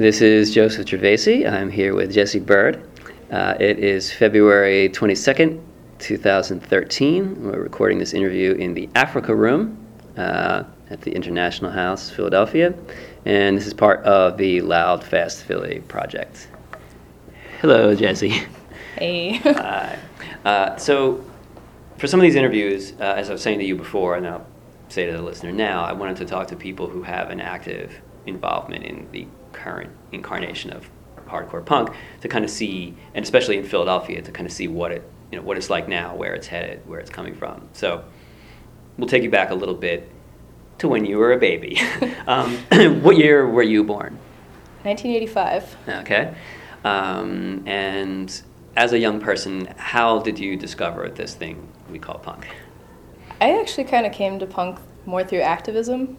This is Joseph Gervasi. I'm here with Jessie Bird. Uh, it is February 22nd, 2013. We're recording this interview in the Africa Room uh, at the International House, Philadelphia. And this is part of the Loud Fast Philly project. Hello, Jessie. Hey. Hi. Uh, so, for some of these interviews, uh, as I was saying to you before, and I'll say to the listener now, I wanted to talk to people who have an active involvement in the current incarnation of hardcore punk to kind of see, and especially in Philadelphia, to kind of see what it, you know, what it's like now, where it's headed, where it's coming from. So, we'll take you back a little bit to when you were a baby. um, what year were you born? 1985. Okay. Um, and as a young person, how did you discover this thing we call punk? I actually kind of came to punk more through activism.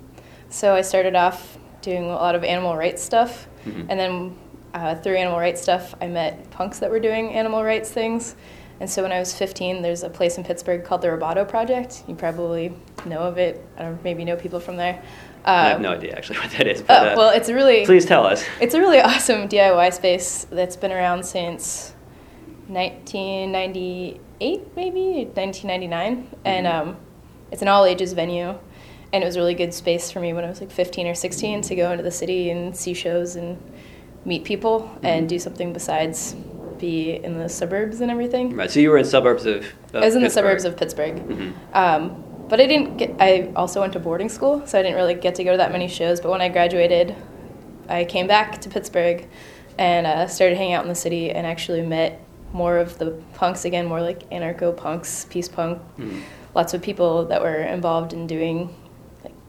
So I started off doing a lot of animal rights stuff, Mhm. and then uh, through animal rights stuff, I met punks that were doing animal rights things. And so when I was 15, there's a place in Pittsburgh called the Roboto Project. You probably know of it, or maybe know people from there. I have Um, no idea actually what that is. Oh, But, uh, well, it's a really please tell us. It's a really awesome DIY space that's been around since 1998, maybe 1999, and Mhm. um, it's an all ages venue, and it was a really good space for me when I was like 15 or 16 to go into the city and see shows and meet people and Mhm. do something besides be in the suburbs and everything. Right. So you were in suburbs of. of I was in the suburbs of Pittsburgh. Mhm. Um, but I didn't get. I also went to boarding school, so I didn't really get to go to that many shows. But when I graduated, I came back to Pittsburgh and uh, started hanging out in the city and actually met more of the punks again, more like anarcho punks, peace punk. Mhm. Lots of people that were involved in doing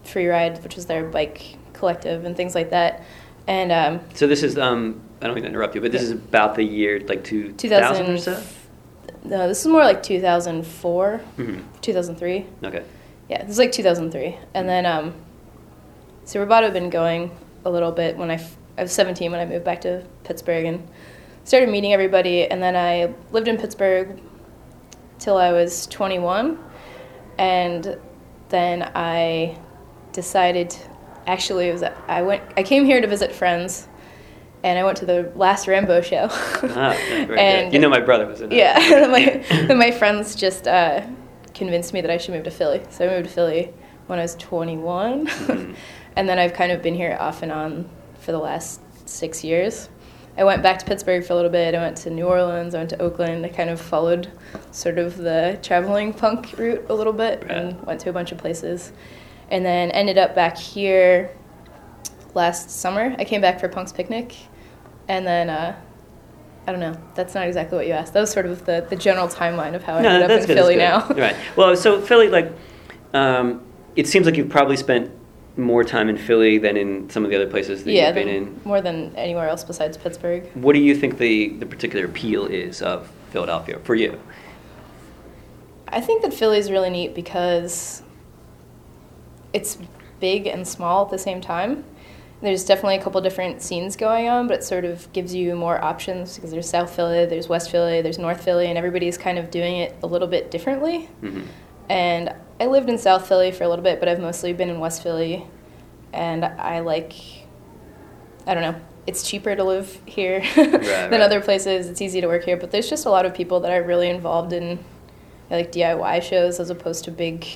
Free Ride, which was their bike collective and things like that. And um, So this is um. I don't mean to interrupt you, but this Yeah. is about the year like 2000, 2000 or so. no, this is more like 2004, hmm 2003. Okay. Yeah, this is like 2003. And then, um, so Roboto had been going a little bit when I, f- I was 17 when I moved back to Pittsburgh and started meeting everybody. And then I lived in Pittsburgh till I was 21. And then I decided, actually, it was I went, I came here to visit friends. And I went to the last Rambo show. Ah, and good. You know my brother was in that. yeah, my, then my friends just uh, convinced me that I should move to Philly. So I moved to Philly when I was 21. Mhm. and then I've kind of been here off and on for the last six years. I went back to Pittsburgh for a little bit. I went to New Orleans. I went to Oakland. I kind of followed sort of the traveling punk route a little bit and went to a bunch of places. And then ended up back here last summer. I came back for Punk's Picnic. And then, uh, I don't know, that's not exactly what you asked. That was sort of the, the general timeline of how I No, ended up in good. Philly now. Right. Well, so Philly, like, um, it seems like you've probably spent more time in Philly than in some of the other places that yeah, you've been in. more than anywhere else besides Pittsburgh. What do you think the, the particular appeal is of Philadelphia for you? I think that Philly's really neat because it's big and small at the same time. There's definitely a couple different scenes going on, but it sort of gives you more options because there's South Philly, there's West Philly, there's North Philly, and everybody's kind of doing it a little bit differently. hmm And I lived in South Philly for a little bit, but I've mostly been in West Philly. And I like, I don't know, it's cheaper to live here than right. other places. It's easy to work here, but there's just a lot of people that are really involved in like DIY shows as opposed to big,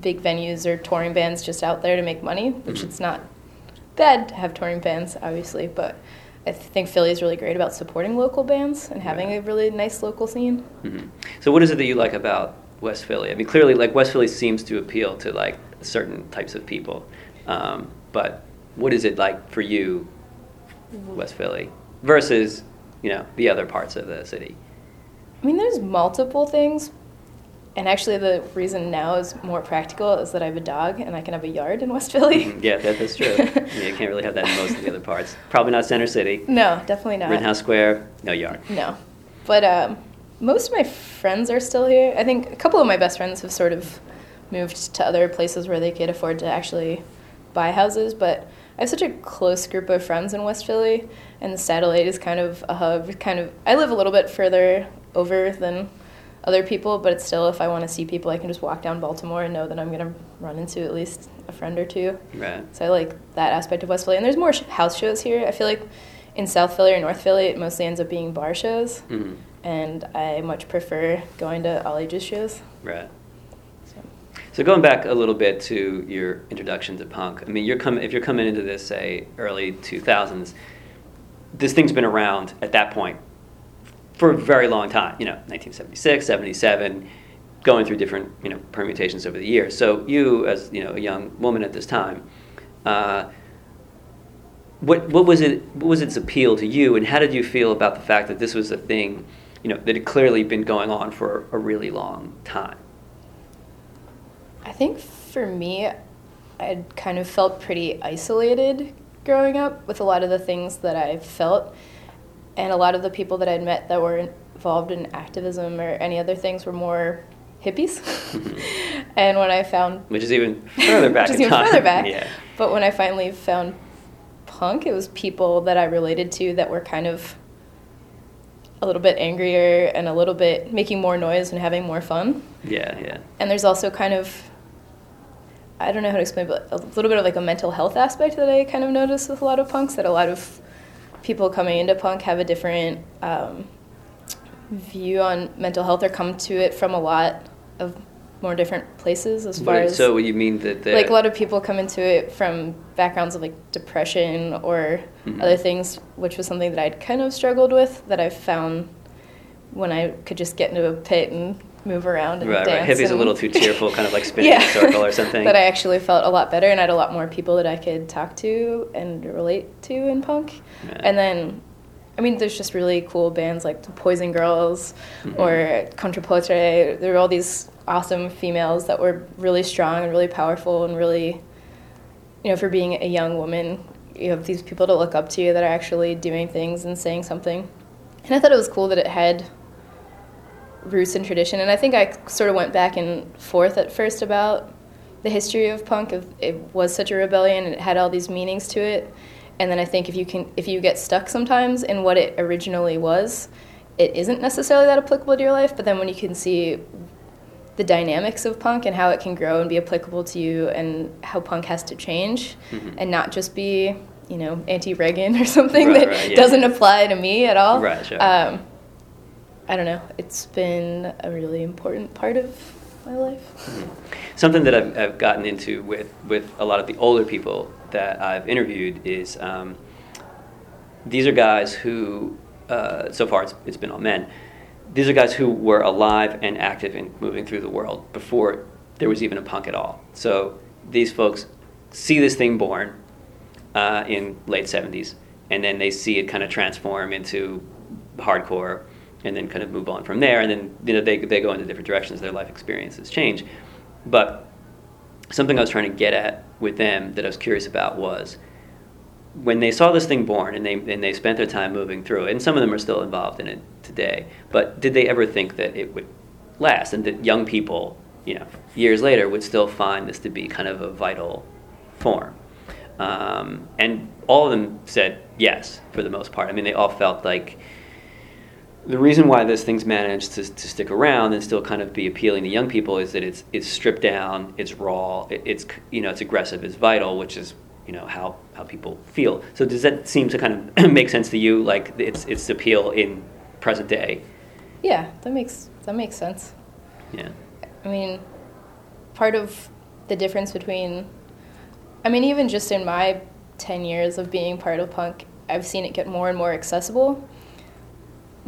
big venues or touring bands just out there to make money, which Mhm. it's not bad to have touring bands, obviously, but I think Philly is really great about supporting local bands and having Right. a really nice local scene. hmm So, what is it that you like about West Philly? I mean, clearly, like West Philly seems to appeal to like certain types of people, um, but what is it like for you, West Philly, versus you know the other parts of the city? I mean, there's multiple things. And actually, the reason now is more practical is that I have a dog and I can have a yard in West Philly. Mhm, yeah, that, that's true. yeah, you can't really have that in most of the other parts. Probably not Center City. No, definitely not. Rittenhouse Square, no yard. No. But um, most of my friends are still here. I think a couple of my best friends have sort of moved to other places where they could afford to actually buy houses. But I have such a close group of friends in West Philly, and the satellite is kind of a hub. Kind of, I live a little bit further over than other people, but it's still if I want to see people, I can just walk down Baltimore and know that I'm gonna run into at least a friend or two. Right. So I like that aspect of West Philly, and there's more sh- house shows here. I feel like in South Philly or North Philly, it mostly ends up being bar shows, mm-hmm. and I much prefer going to all ages shows. Right. So. So going back a little bit to your introduction to punk, I mean, you're coming if you're coming into this say early 2000s, this thing's been around at that point for a very long time. You know, 1976, 77, going through different you know permutations over the years. So you, as you know, a young woman at this time. Uh, what, what was it? What was its appeal to you, and how did you feel about the fact that this was a thing, you know, that had clearly been going on for a really long time? I think for me, I'd kind of felt pretty isolated growing up with a lot of the things that I felt, and a lot of the people that I'd met that were involved in activism or any other things were more hippies. and when I found Which is even further back which is even time. further back. Yeah. But when I finally found punk, it was people that I related to that were kind of a little bit angrier and a little bit making more noise and having more fun. Yeah, yeah. And there's also kind of I don't know how to explain, but a little bit of like a mental health aspect that I kind of noticed with a lot of punks. That a lot of people coming into punk have a different um, view on mental health or come to it from a lot of more different places as far as so you mean that like a lot of people come into it from backgrounds of like depression or Mhm. other things, which was something that I'd kind of struggled with. That I found when I could just get into a pit and move around and right, dance. right. Hippie's a little too tearful, kind of like spinning in a circle or something. but I actually felt a lot better, and I had a lot more people that I could talk to and relate to in punk. Yeah. And then, I mean, there's just really cool bands like the Poison Girls Mhm. or Contropotere. There were all these awesome females that were really strong and really powerful and really, you know, for being a young woman, you have these people to look up to that are actually doing things and saying something. And I thought it was cool that it had roots and tradition. And I think I sort of went back and forth at first about the history of punk. It was such a rebellion and it had all these meanings to it. And then I think if you can, if you get stuck sometimes in what it originally was, it isn't necessarily that applicable to your life. But then when you can see the dynamics of punk and how it can grow and be applicable to you, and how punk has to change, Mhm. and not just be, you know, anti-Reagan or something Right, that right, yeah. doesn't apply to me at all. Right, sure. Um, I don't know. It's been a really important part of my life. Something that I've, I've gotten into with, with a lot of the older people that I've interviewed is um, these are guys who, uh, so far it's, it's been all men, these are guys who were alive and active and moving through the world before there was even a punk at all. So these folks see this thing born uh, in late 70s, and then they see it kind of transform into hardcore and then kind of move on from there. And then you know they, they go into different directions. Their life experiences change. But something i was trying to get at with them that i was curious about was when they saw this thing born and they, and they spent their time moving through it and some of them are still involved in it today but did they ever think that it would last and that young people you know years later would still find this to be kind of a vital form? Um, and all of them said yes for the most part. I mean they all felt like the reason why this thing's managed to, to stick around and still kind of be appealing to young people is that it's it's stripped down, it's raw, it, it's you know it's aggressive, it's vital, which is you know how how people feel. So does that seem to kind of make sense to you? Like it's it's appeal in present day. Yeah, that makes that makes sense. Yeah. I mean, part of the difference between, I mean, even just in my 10 years of being part of punk, I've seen it get more and more accessible,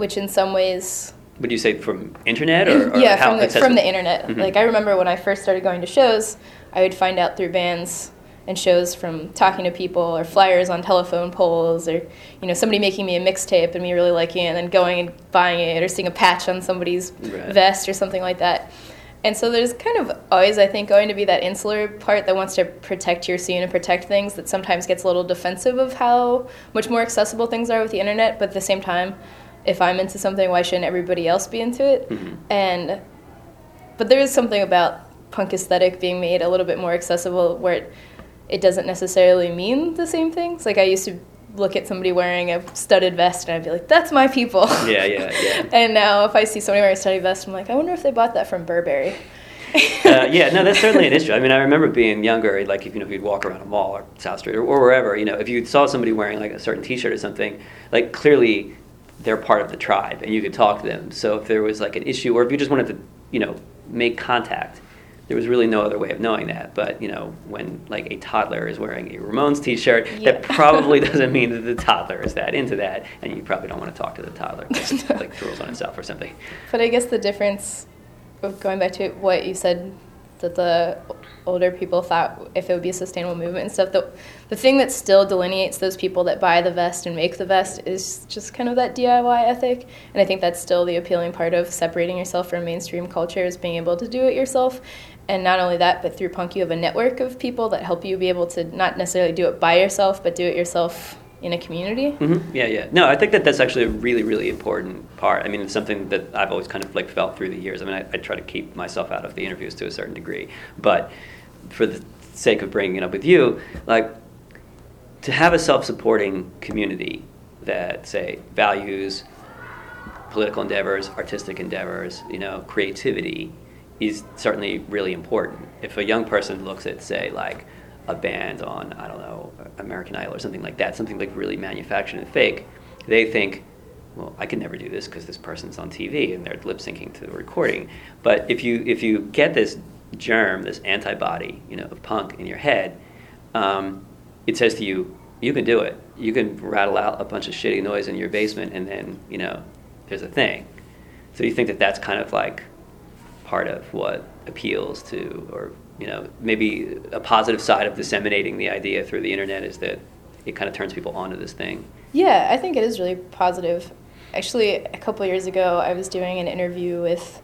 which in some ways. Would you say from internet or, or yeah, how from the, from the internet. Mhm. Like, I remember when I first started going to shows, I would find out through bands and shows from talking to people or flyers on telephone poles or you know somebody making me a mixtape and me really liking it and then going and buying it or seeing a patch on somebody's Right. vest or something like that and so there's kind of always i think going to be that insular part that wants to protect your scene and protect things that sometimes gets a little defensive of how much more accessible things are with the internet but at the same time if i'm into something why shouldn't everybody else be into it Mhm. and but there is something about punk aesthetic being made a little bit more accessible where it, it doesn't necessarily mean the same things like i used to look at somebody wearing a studded vest and I'd be like, that's my people. Yeah, yeah, yeah. and now if I see somebody wearing a studded vest, I'm like, I wonder if they bought that from Burberry. uh, yeah, no, that's certainly an issue. I mean, I remember being younger, like if you know, if you'd walk around a mall or South Street or, or wherever, you know, if you saw somebody wearing like a certain T-shirt or something, like clearly they're part of the tribe, and you could talk to them. So if there was like an issue, or if you just wanted to, you know, make contact, there was really no other way of knowing that. But you know, when like a toddler is wearing a Ramones T-shirt, Yeah. that probably doesn't mean that the toddler is that into that, and you probably don't want to talk to the toddler. it, like drools on itself or something. But I guess the difference, of going back to what you said, that the older people thought if it would be a sustainable movement and stuff, the, the thing that still delineates those people that buy the vest and make the vest is just kind of that DIY ethic. And I think that's still the appealing part of separating yourself from mainstream culture is being able to do it yourself. And not only that, but through punk, you have a network of people that help you be able to not necessarily do it by yourself, but do it yourself in a community. hmm Yeah, yeah. No, I think that that's actually a really, really important part. I mean, it's something that I've always kind of like felt through the years. I mean, I, I try to keep myself out of the interviews to a certain degree, but for the sake of bringing it up with you, like to have a self-supporting community that say values political endeavors, artistic endeavors, you know, creativity is certainly really important. If a young person looks at, say, like a band on, I don't know, American Idol or something like that, something like really manufactured and fake, they think, well, I could never do this because this person's on TV and they're lip syncing to the recording. But if you if you get this germ, this antibody, you know, of punk in your head, um, it says to you, you can do it. You can rattle out a bunch of shitty noise in your basement, and then you know, there's a thing. So you think that that's kind of like part of what appeals to, or you know, maybe a positive side of disseminating the idea through the internet is that it kind of turns people onto this thing. Yeah, I think it is really positive. Actually, a couple years ago, I was doing an interview with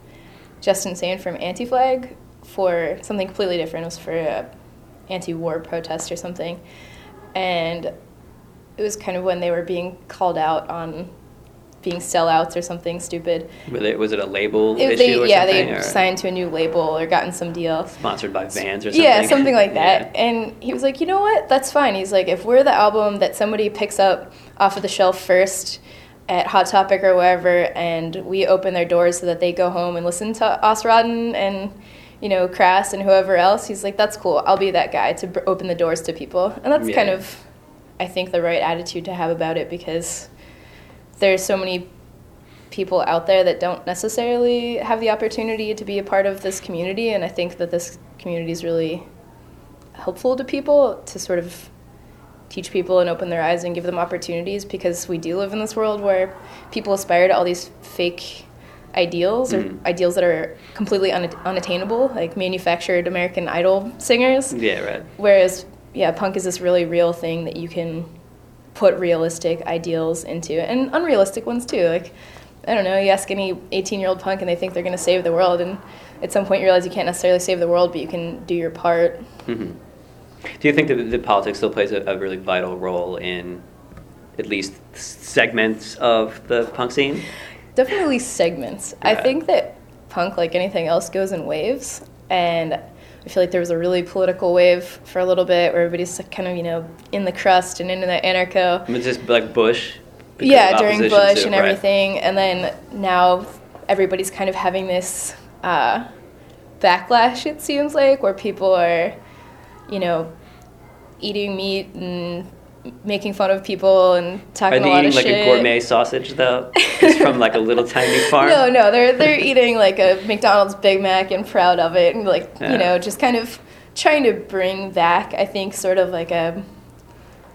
Justin Sane from Anti Flag for something completely different. It was for a anti-war protest or something, and it was kind of when they were being called out on being sellouts or something stupid. Was it, was it a label It- issue they, yeah, they signed to a new label or gotten some deal. sponsored by Vans or something? Yeah, something like that. Yeah. And he was like, you know what? That's fine. He's like, if we're the album that somebody picks up off of the shelf first at Hot Topic or wherever, and we open their doors so that they go home and listen to Aus-Rotten and you know Crass and whoever else, he's like, that's cool. I'll be that guy to br- open the doors to people, and that's kind of, I think, the right attitude to have about it because there's so many people out there that don't necessarily have the opportunity to be a part of this community and i think that this community is really helpful to people to sort of teach people and open their eyes and give them opportunities because we do live in this world where people aspire to all these fake ideals or Mhm. ideals that are completely un- unattainable like manufactured american idol singers Yeah, right. Whereas, yeah, punk is this really real thing that you can put realistic ideals into and unrealistic ones too. Like, I don't know, you ask any 18 year old punk and they think they're going to save the world, and at some point you realize you can't necessarily save the world, but you can do your part. hmm Do you think that, that politics still plays a, a really vital role in at least segments of the punk scene? Definitely segments. I think that punk, like anything else, goes in waves, and I feel like there was a really political wave for a little bit where everybody's kind of, you know, in the crust and into the anarcho. I mean, just like Bush. yeah during bush to- and right. everything and then now everybody's kind of having this uh, backlash it seems like where people are you know eating meat and making fun of people and Are talking a they lot eating of like a gourmet sausage though? It's from like a little tiny farm. no no they're they're eating like a mcdonald's big mac and proud of it and like Yeah. you know just kind of trying to bring back i think sort of like a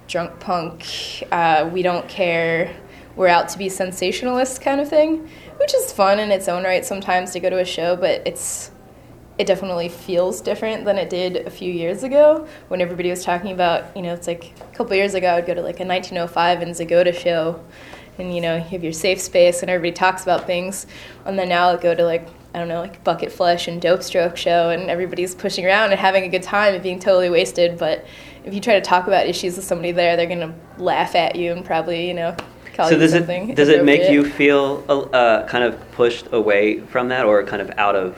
drunk punk uh, we don't care we're out to be sensationalist kind of thing which is fun in its own right sometimes to go to a show but it's it definitely feels different than it did a few years ago when everybody was talking about you know it's like a couple years ago i would go to like a 1905 and Zegota show and you know you have your safe space and everybody talks about things. And then now I'll go to like i don't know like bucket Flush and dope stroke show and everybody's pushing around and having a good time and being totally wasted. But if you try to talk about issues with somebody there they're going to laugh at you and probably you know call So you does something it does it make you feel uh, kind of pushed away from that, or kind of out of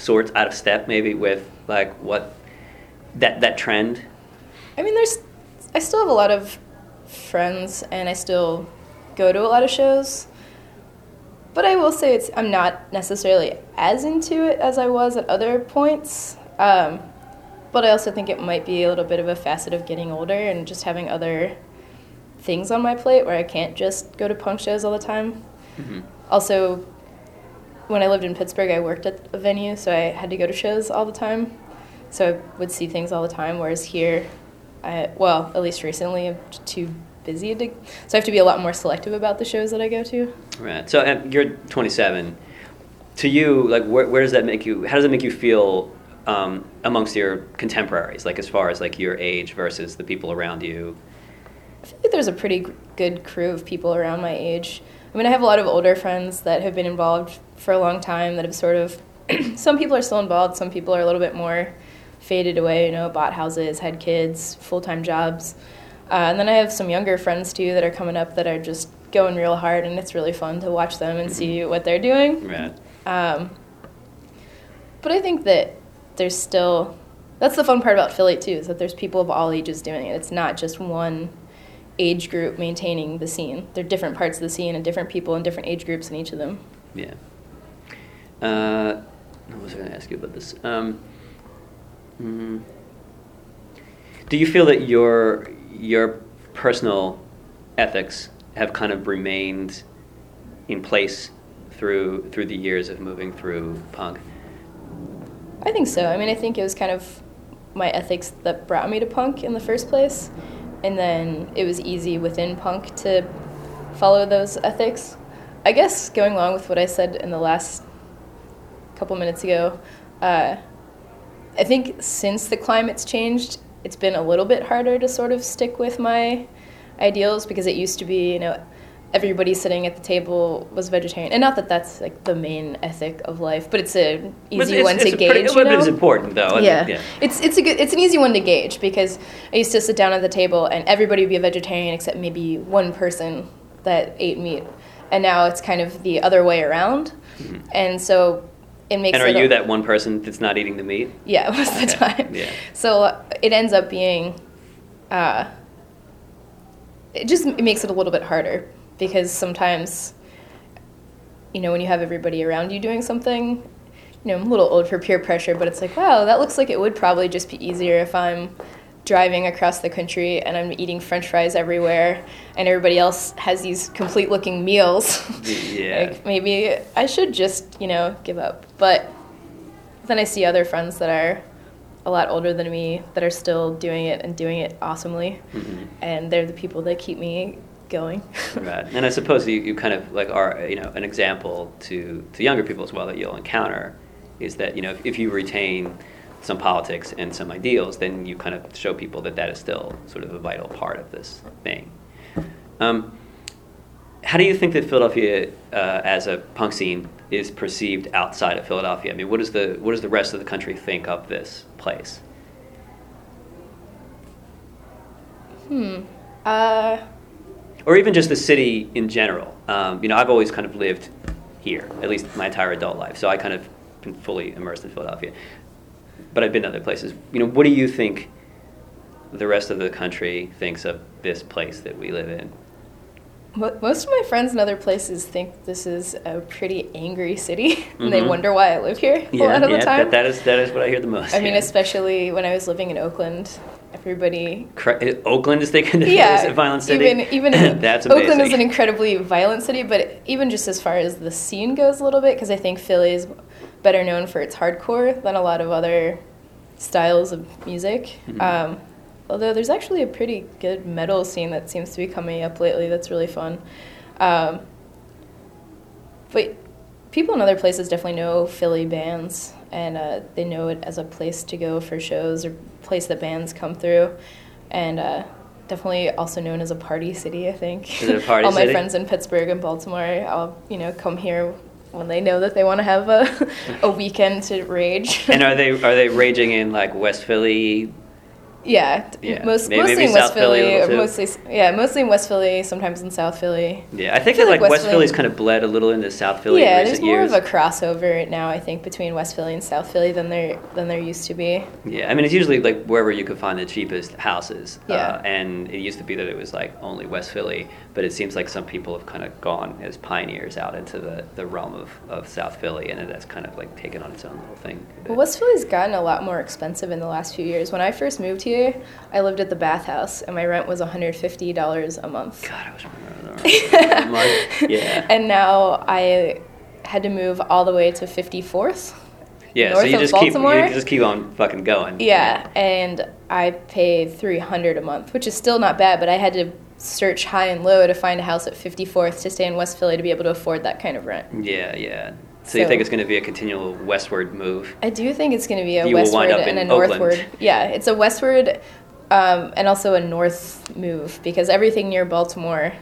sorts, out of step, maybe with like what that that trend? I mean, there's, I still have a lot of friends, and I still go to a lot of shows. But I will say it's I'm not necessarily as into it as I was at other points. Um, but I also think it might be a little bit of a facet of getting older and just having other things on my plate where I can't just go to punk shows all the time. Mm-hmm. Also, when I lived in Pittsburgh, I worked at a venue, so I had to go to shows all the time. So I would see things all the time. Whereas here, I well, at least recently, I'm too busy to. So I have to be a lot more selective about the shows that I go to. Right. So um, you're 27. To you, like, where, where does that make you? How does it make you feel um, amongst your contemporaries? Like, as far as like your age versus the people around you. I feel like there's a pretty g- good crew of people around my age. I mean, I have a lot of older friends that have been involved for a long time that have sort of. some people are still involved. Some people are a little bit more faded away. You know, bought houses, had kids, full time jobs. Uh, and then I have some younger friends too that are coming up that are just going real hard, and it's really fun to watch them and see what they're doing. Right. Um, but I think that there's still that's the fun part about Philly too is that there's people of all ages doing it. It's not just one age group maintaining the scene. There are different parts of the scene and different people and different age groups in each of them. Yeah. Uh, what was I going to ask you about this? Um, mm, do you feel that your your personal ethics have kind of remained in place through through the years of moving through punk? I think so. I mean, I think it was kind of my ethics that brought me to punk in the first place, and then it was easy within punk to follow those ethics. I guess going along with what I said in the last couple minutes ago, uh, I think since the climate's changed, it's been a little bit harder to sort of stick with my ideals because it used to be, you know, everybody sitting at the table was vegetarian, and not that that's like the main ethic of life, but it's an easy it's, one it's to gauge. Pretty, you know? it's important though. Yeah. think, yeah. it's it's a good it's an easy one to gauge because I used to sit down at the table and everybody would be a vegetarian except maybe one person that ate meat, and now it's kind of the other way around, and so it makes. Mm-hmm. And are it a- you that one person that's not eating the meat? Yeah, most of the time. yeah. So uh, it ends up being, uh, it just it makes it a little bit harder because sometimes, you know, when you have everybody around you doing something, you know, I'm a little old for peer pressure, but it's like, wow, that looks like it would probably just be easier if I'm driving across the country and I'm eating French fries everywhere, and everybody else has these complete looking meals. Yeah. like maybe I should just, you know, give up. But then I see other friends that are a lot older than me that are still doing it and doing it awesomely, Mhm. and they're the people that keep me going. Right, and I suppose you, you kind of like are you know an example to to younger people as well that you'll encounter is that you know if, if you retain some politics and some ideals, then you kind of show people that that is still sort of a vital part of this thing. Um, how do you think that Philadelphia, uh, as a punk scene, is perceived outside of Philadelphia? I mean, what does the what does the rest of the country think of this place? hmm. Uh, or even just the city in general. Um, you know, I've always kind of lived here, at least my entire adult life. So I kind of been fully immersed in Philadelphia. But I've been to other places. You know, what do you think the rest of the country thinks of this place that we live in? mo- most of my friends in other places think this is a pretty angry city, and they Mhm. wonder why I live here a lot of yeah, the time. That, that is that is what I hear the most. I mean, especially when I was living in Oakland, everybody. Cra- Oakland is taken as Yeah, a violent city. even even in- that's amazing. Oakland is an incredibly violent city, but even just as far as the scene goes, a little bit because I think Philly is better known for its hardcore than a lot of other styles of music. Mhm. Um, although there's actually a pretty good metal scene that seems to be coming up lately. That's really fun. Um, but people in other places definitely know Philly bands, and uh, they know it as a place to go for shows or place that bands come through, and uh, definitely also known as a party city. I think Is it a party all my city? friends in Pittsburgh and Baltimore, I'll you know come here when they know that they want to have a a weekend to rage. and are they are they raging in like West Philly Yeah, Yeah. most, Maybe- mostly maybe in West South Philly Philly, little or too. mostly yeah, mostly in West Philly, sometimes in South Philly. Yeah, I think feel that like like West West Philly's Philly- kind of bled a little into South Philly yeah, there's more years. of a crossover now, I think, between West Philly and South Philly than there than there used to be. Yeah, I mean it's usually like wherever you could find the cheapest houses. Yeah. Uh, and it used to be that it was like only West Philly, but it seems like some people have kind of gone as pioneers out into the, the realm of, of South Philly, and it has kind of like taken on its own little thing. Well, West Philly's gotten a lot more expensive in the last few years. When I first moved here, I lived at the bathhouse, and my rent was $150 a month. God, I was that. Mark. yeah. And now I had to move all the way to 54th. Yeah, so north you of just Baltimore? keep you just keep on fucking going. Yeah, and I pay 300 a month, which is still not bad, but I had to search high and low to find a house at 54th to stay in West Philly to be able to afford that kind of rent. Yeah, yeah. So, you think it's going to be a continual westward move? I do think it's going to be a You westward and a Oakland. northward. Yeah, it's a westward um, and also a north move because everything near Baltimore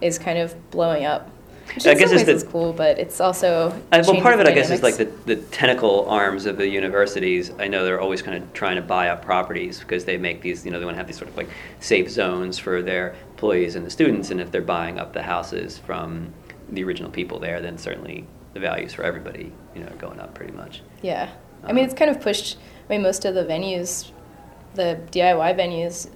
is kind of blowing up. Which I guess it's the- is cool, but it's also Uh, well, part of it, the I guess, is like the, the tentacle arms of the universities. I know they're always kind of trying to buy up properties because they make these, you know, they want to have these sort of like safe zones for their employees and the students. And if they're buying up the houses from the original people there, then certainly the values for everybody, you know, going up pretty much. Yeah. I mean, Um, it's kind of pushed. I mean, most of the venues, the DIY venues,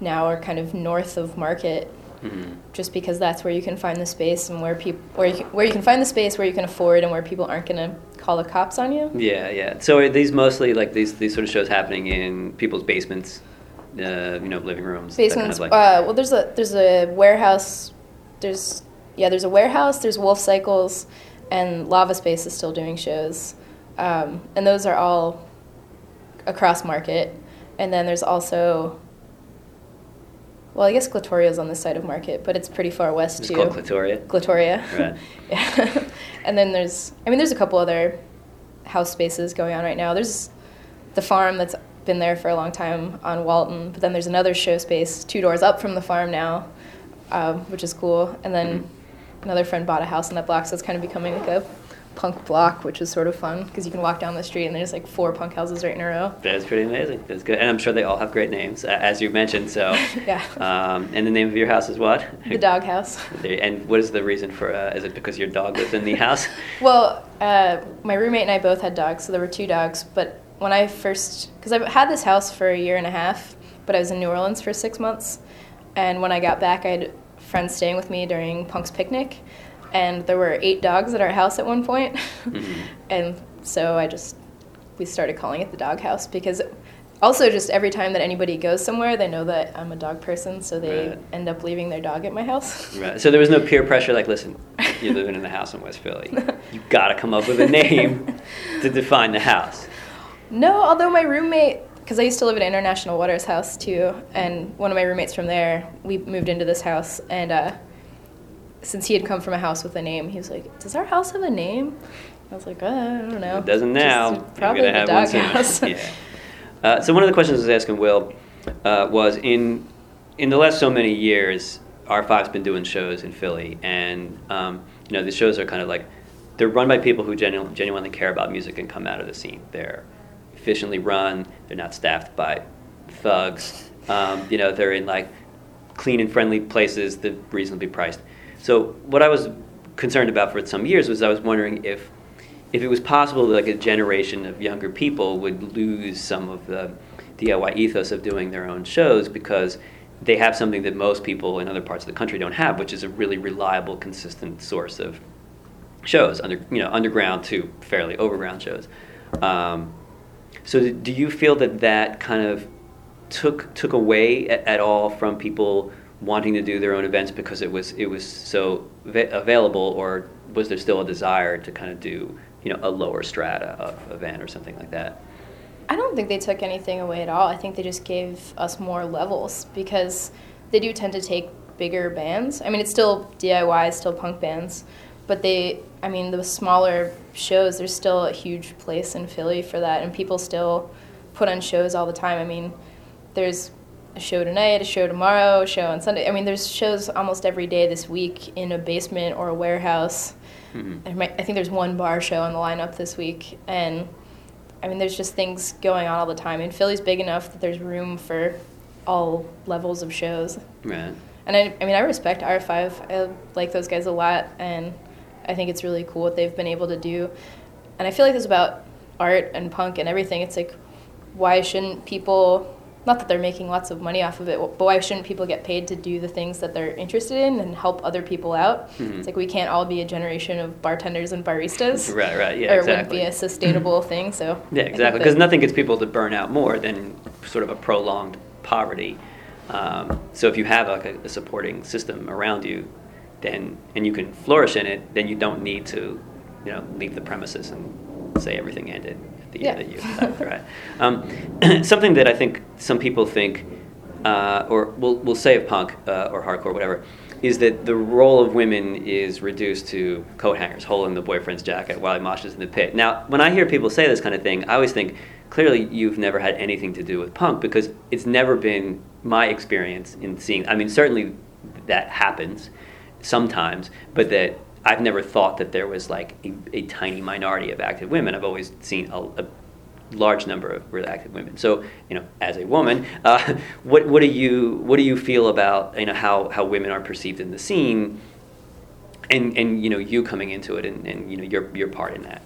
now are kind of north of Market, hmm just because that's where you can find the space and where people where you can, where you can find the space where you can afford and where people aren't gonna call the cops on you. Yeah, yeah. So are these mostly like these these sort of shows happening in people's basements, uh, you know, living rooms, that kind Basements. of like. uh, well, there's a there's a warehouse. There's yeah, there's a warehouse. There's Wolf Cycles, and Lava Space is still doing shows, um, and those are all across Market. And then there's also. Well, I guess Glatoria is on this side of Market, but it's pretty far west it's too. called Clitoria. Glatoria. Right. yeah. and then there's, I mean, there's a couple other house spaces going on right now. There's the farm that's been there for a long time on Walton, but then there's another show space two doors up from the farm now, um, which is cool. And then Mm-hmm. Another friend bought a house in that block, so it's kind of becoming like a punk block, which is sort of fun because you can walk down the street and there's like four punk houses right in a row. That's pretty amazing. That's good, and I'm sure they all have great names, as you mentioned. So, Yeah. um, and the name of your house is what? The dog house. And what is the reason for? Uh, is it because your dog lives in the house? Well, uh, my roommate and I both had dogs, so there were two dogs. But when I first, because I've had this house for a year and a half, but I was in New Orleans for six months, and when I got back, I had friends staying with me during Punk's picnic, and there were eight dogs at our house at one point, Mhm. and so I just we started calling it the dog house because. Also, just every time that anybody goes somewhere, they know that I'm a dog person, so they Right. end up leaving their dog at my house. Right. So there was no peer pressure. Like, listen, you're living in a house in West Philly. You got to come up with a name to define the house. No, although my roommate, because I used to live at International Waters House too, and one of my roommates from there, we moved into this house, and uh, since he had come from a house with a name, he was like, "Does our house have a name?" I was like, uh, "I don't know." It doesn't now. Just probably the have dog one soon. house. yeah. Uh, so one of the questions I was asking Will uh, was in in the last so many years, R5's been doing shows in Philly, and um, you know the shows are kind of like they're run by people who genu- genuinely care about music and come out of the scene. They're efficiently run. They're not staffed by thugs. Um, you know, they're in like clean and friendly places. They're reasonably priced. So what I was concerned about for some years was I was wondering if if it was possible that like a generation of younger people would lose some of the DIY ethos of doing their own shows because they have something that most people in other parts of the country don't have, which is a really reliable, consistent source of shows, under you know underground to fairly overground shows. Um, so do you feel that that kind of took took away at, at all from people wanting to do their own events because it was it was so va- available, or was there still a desire to kind of do you know a lower strata of event or something like that? I don't think they took anything away at all. I think they just gave us more levels because they do tend to take bigger bands. I mean, it's still DIY, still punk bands, but they, I mean, the smaller shows, there's still a huge place in Philly for that, and people still put on shows all the time. I mean, there's a show tonight, a show tomorrow, a show on Sunday. I mean, there's shows almost every day this week in a basement or a warehouse. Mhm. I, might, I think there's one bar show on the lineup this week, and I mean, there's just things going on all the time. And Philly's big enough that there's room for all levels of shows. Right. And I, I mean, I respect R5. I like those guys a lot, and I think it's really cool what they've been able to do. And I feel like it's about art and punk and everything. It's like, why shouldn't people, not that they're making lots of money off of it, but why shouldn't people get paid to do the things that they're interested in and help other people out? Mhm. It's like we can't all be a generation of bartenders and baristas. Right, right, yeah, or it exactly. wouldn't be a sustainable thing. So Yeah, exactly. Because nothing gets people to burn out more than sort of a prolonged poverty. Um, so if you have like a, a supporting system around you, then and you can flourish in it, then you don't need to, you know, leave the premises and say everything ended at the Yeah. end that you left, right? Um, something that I think some people think, uh, or we'll, we'll say of punk uh, or hardcore, whatever, is that the role of women is reduced to coat hangers, holding the boyfriend's jacket while he moshes in the pit. Now, when I hear people say this kind of thing, I always think clearly you've never had anything to do with punk because it's never been my experience in seeing. I mean, certainly that happens sometimes, but that I've never thought that there was like a, a tiny minority of active women. I've always seen a, a large number of really active women. So, you know, as a woman, uh, what what do you what do you feel about you know how, how women are perceived in the scene, and and you know you coming into it and, and you know your your part in that.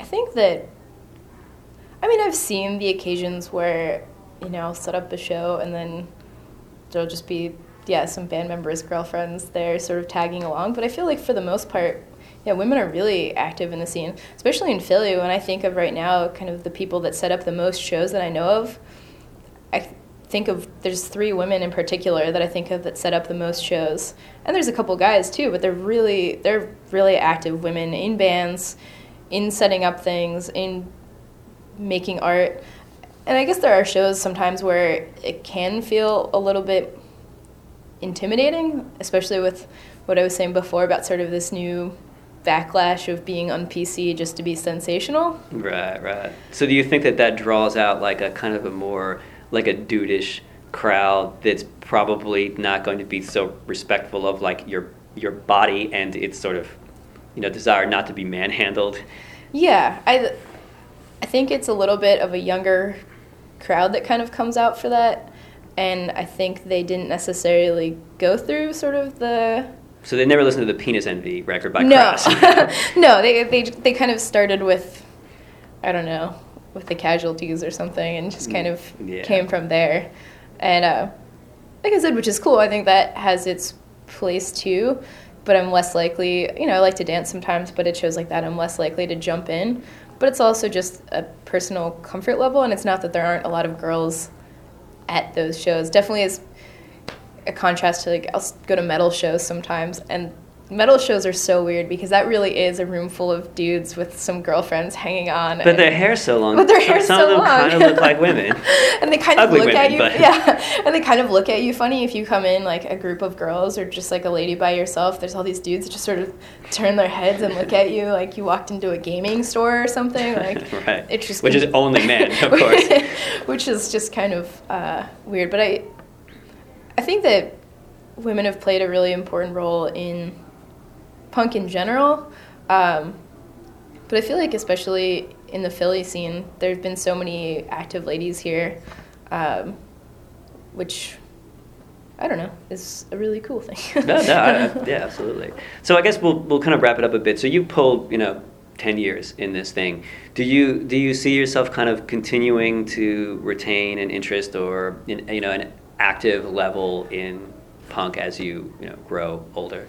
I think that, I mean, I've seen the occasions where, you know, I'll set up a show and then there'll just be, yeah, some band members' girlfriends there sort of tagging along. But I feel like for the most part, yeah, women are really active in the scene, especially in Philly. When I think of right now, kind of the people that set up the most shows that I know of, I think of there's three women in particular that I think of that set up the most shows, and there's a couple guys too, but they're really they're really active women in bands, in setting up things, in making art. And I guess there are shows sometimes where it can feel a little bit intimidating, especially with what I was saying before about sort of this new backlash of being on PC just to be sensational. Right, right. So do you think that that draws out like a kind of a more like a dudeish crowd that's probably not going to be so respectful of like your your body and its sort of you know desire not to be manhandled? Yeah, I, I think it's a little bit of a younger crowd that kind of comes out for that, and I think they didn't necessarily go through sort of the So they never listened to the Penis Envy record by no, no. They they they kind of started with, I don't know, with the casualties or something, and just kind of Yeah. came from there, and uh, like I said, which is cool. I think that has its place too. But I'm less likely, you know, I like to dance sometimes, but it shows like that, I'm less likely to jump in. But it's also just a personal comfort level, and it's not that there aren't a lot of girls at those shows. Definitely is a contrast to like I'll go to metal shows sometimes, and metal shows are so weird because that really is a room full of dudes with some girlfriends hanging on. But their hair's so long. But their some- hair's some so of them kind of look like women. and they kind of Ugly look at you, but- yeah. And they kind of look at you funny if you come in like a group of girls or just like a lady by yourself. There's all these dudes that just sort of turn their heads and look at you like you walked into a gaming store or something. Like right. it's just Which is only men, of course. which is just kind of uh, weird. But I, I think that women have played a really important role in punk in general. Um, but I feel like, especially in the Philly scene, there have been so many active ladies here, um, which I don't know is a really cool thing. no, no, I, I- yeah, absolutely. So I guess we'll we'll kind of wrap it up a bit. So you pulled, you know, ten years in this thing. Do you do you see yourself kind of continuing to retain an interest or in, you know an active level in punk as you you know grow older?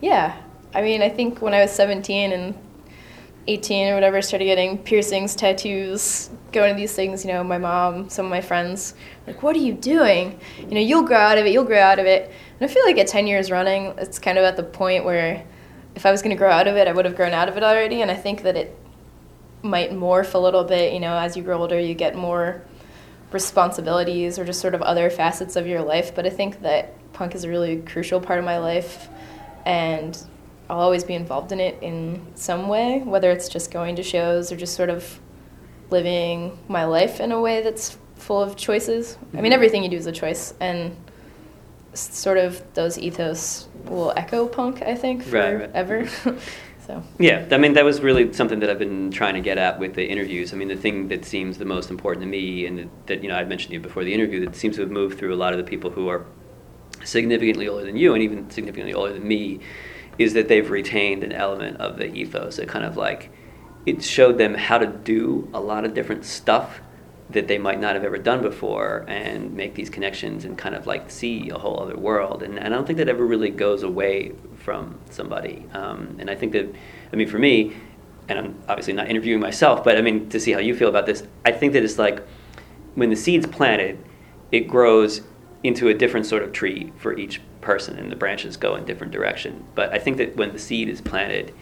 Yeah. I mean, I think when I was 17 and 18 or whatever, I started getting piercings, tattoos, going to these things, you know, my mom, some of my friends, like, what are you doing? You know, you'll grow out of it, you'll grow out of it. And I feel like at 10 years running, it's kind of at the point where if I was going to grow out of it, I would have grown out of it already. And I think that it might morph a little bit, you know, as you grow older, you get more responsibilities or just sort of other facets of your life. But I think that punk is a really crucial part of my life, and I'll always be involved in it in some way, whether it's just going to shows or just sort of living my life in a way that's full of choices. I mean, Mhm. everything you do is a choice, and sort of those ethos will echo punk, I think, Right, right. forever. So Yeah, I mean that was really something that I've been trying to get at with the interviews. I mean, the thing that seems the most important to me, and that, that you know I mentioned to you before the interview, that seems to have moved through a lot of the people who are significantly older than you, and even significantly older than me, is that they've retained an element of the ethos. It kind of like it showed them how to do a lot of different stuff that they might not have ever done before and make these connections and kind of like see a whole other world. And, and I don't think that ever really goes away from somebody. Um, and I think that, I mean, for me, and I'm obviously not interviewing myself, but I mean, to see how you feel about this, I think that it's like when the seed's planted, it grows into a different sort of tree for each person and the branches go in different direction. But I think that when the seed is planted,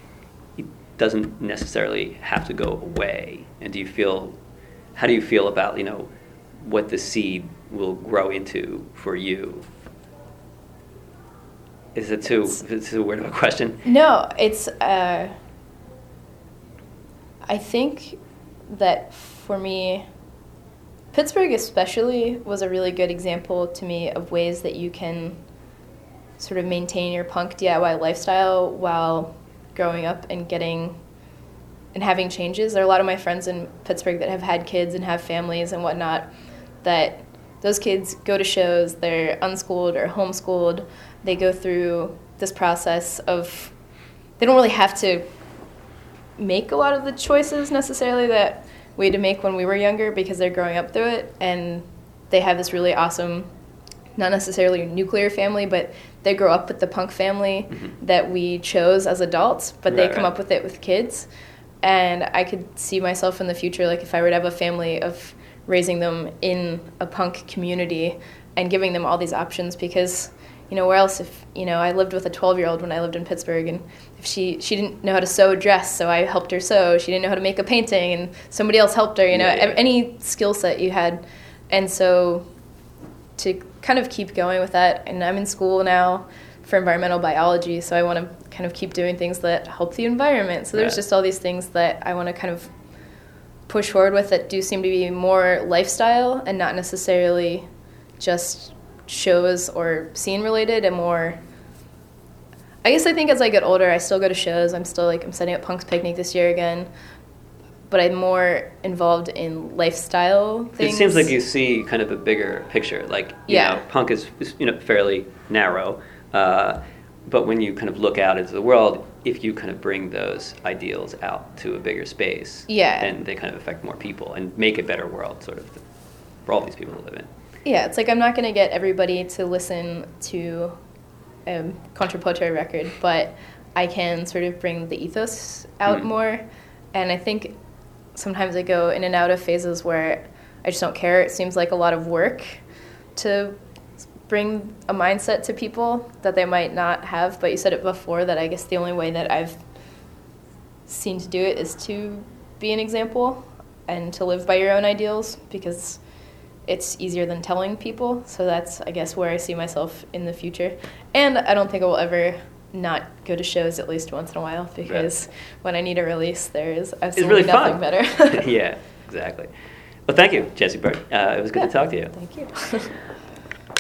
it doesn't necessarily have to go away. And do you feel how do you feel about you know what the seed will grow into for you? Is it too is it too weird of a question? No, it's. Uh, I think that for me, Pittsburgh especially was a really good example to me of ways that you can sort of maintain your punk DIY lifestyle while growing up and getting and having changes. There are a lot of my friends in Pittsburgh that have had kids and have families and whatnot that those kids go to shows, they're unschooled or homeschooled, they go through this process of they don't really have to make a lot of the choices necessarily that we had to make when we were younger because they're growing up through it and they have this really awesome not necessarily nuclear family but they grow up with the punk family mm-hmm. that we chose as adults but right, they come right. up with it with kids and i could see myself in the future like if i were to have a family of raising them in a punk community and giving them all these options because you know where else if you know i lived with a 12 year old when i lived in pittsburgh and if she she didn't know how to sew a dress so i helped her sew she didn't know how to make a painting and somebody else helped her you know yeah, yeah. any skill set you had and so to kind of keep going with that and i'm in school now for environmental biology so i want to kind of keep doing things that help the environment so there's just all these things that i want to kind of push forward with that do seem to be more lifestyle and not necessarily just shows or scene related and more I guess I think as I get older I still go to shows. I'm still like I'm setting up Punk's Picnic this year again. But I'm more involved in lifestyle things. It seems like you see kind of a bigger picture. Like you yeah. know, punk is, you know fairly narrow. Uh, but when you kind of look out into the world, if you kind of bring those ideals out to a bigger space, yeah. then they kind of affect more people and make a better world, sort of, for all these people to live in. Yeah, it's like I'm not going to get everybody to listen to a Contropotere record, but I can sort of bring the ethos out mm-hmm. more. And I think sometimes I go in and out of phases where I just don't care. It seems like a lot of work to bring a mindset to people that they might not have. But you said it before that I guess the only way that I've seen to do it is to be an example and to live by your own ideals because it's easier than telling people. So that's, I guess, where I see myself in the future. And I don't think I will ever not go to shows at least once in a while because right. when I need a release, there is absolutely really nothing fun. better. yeah, exactly. Well, thank you, Jessie Bird. Uh, it was good yeah, to talk to you. Thank you.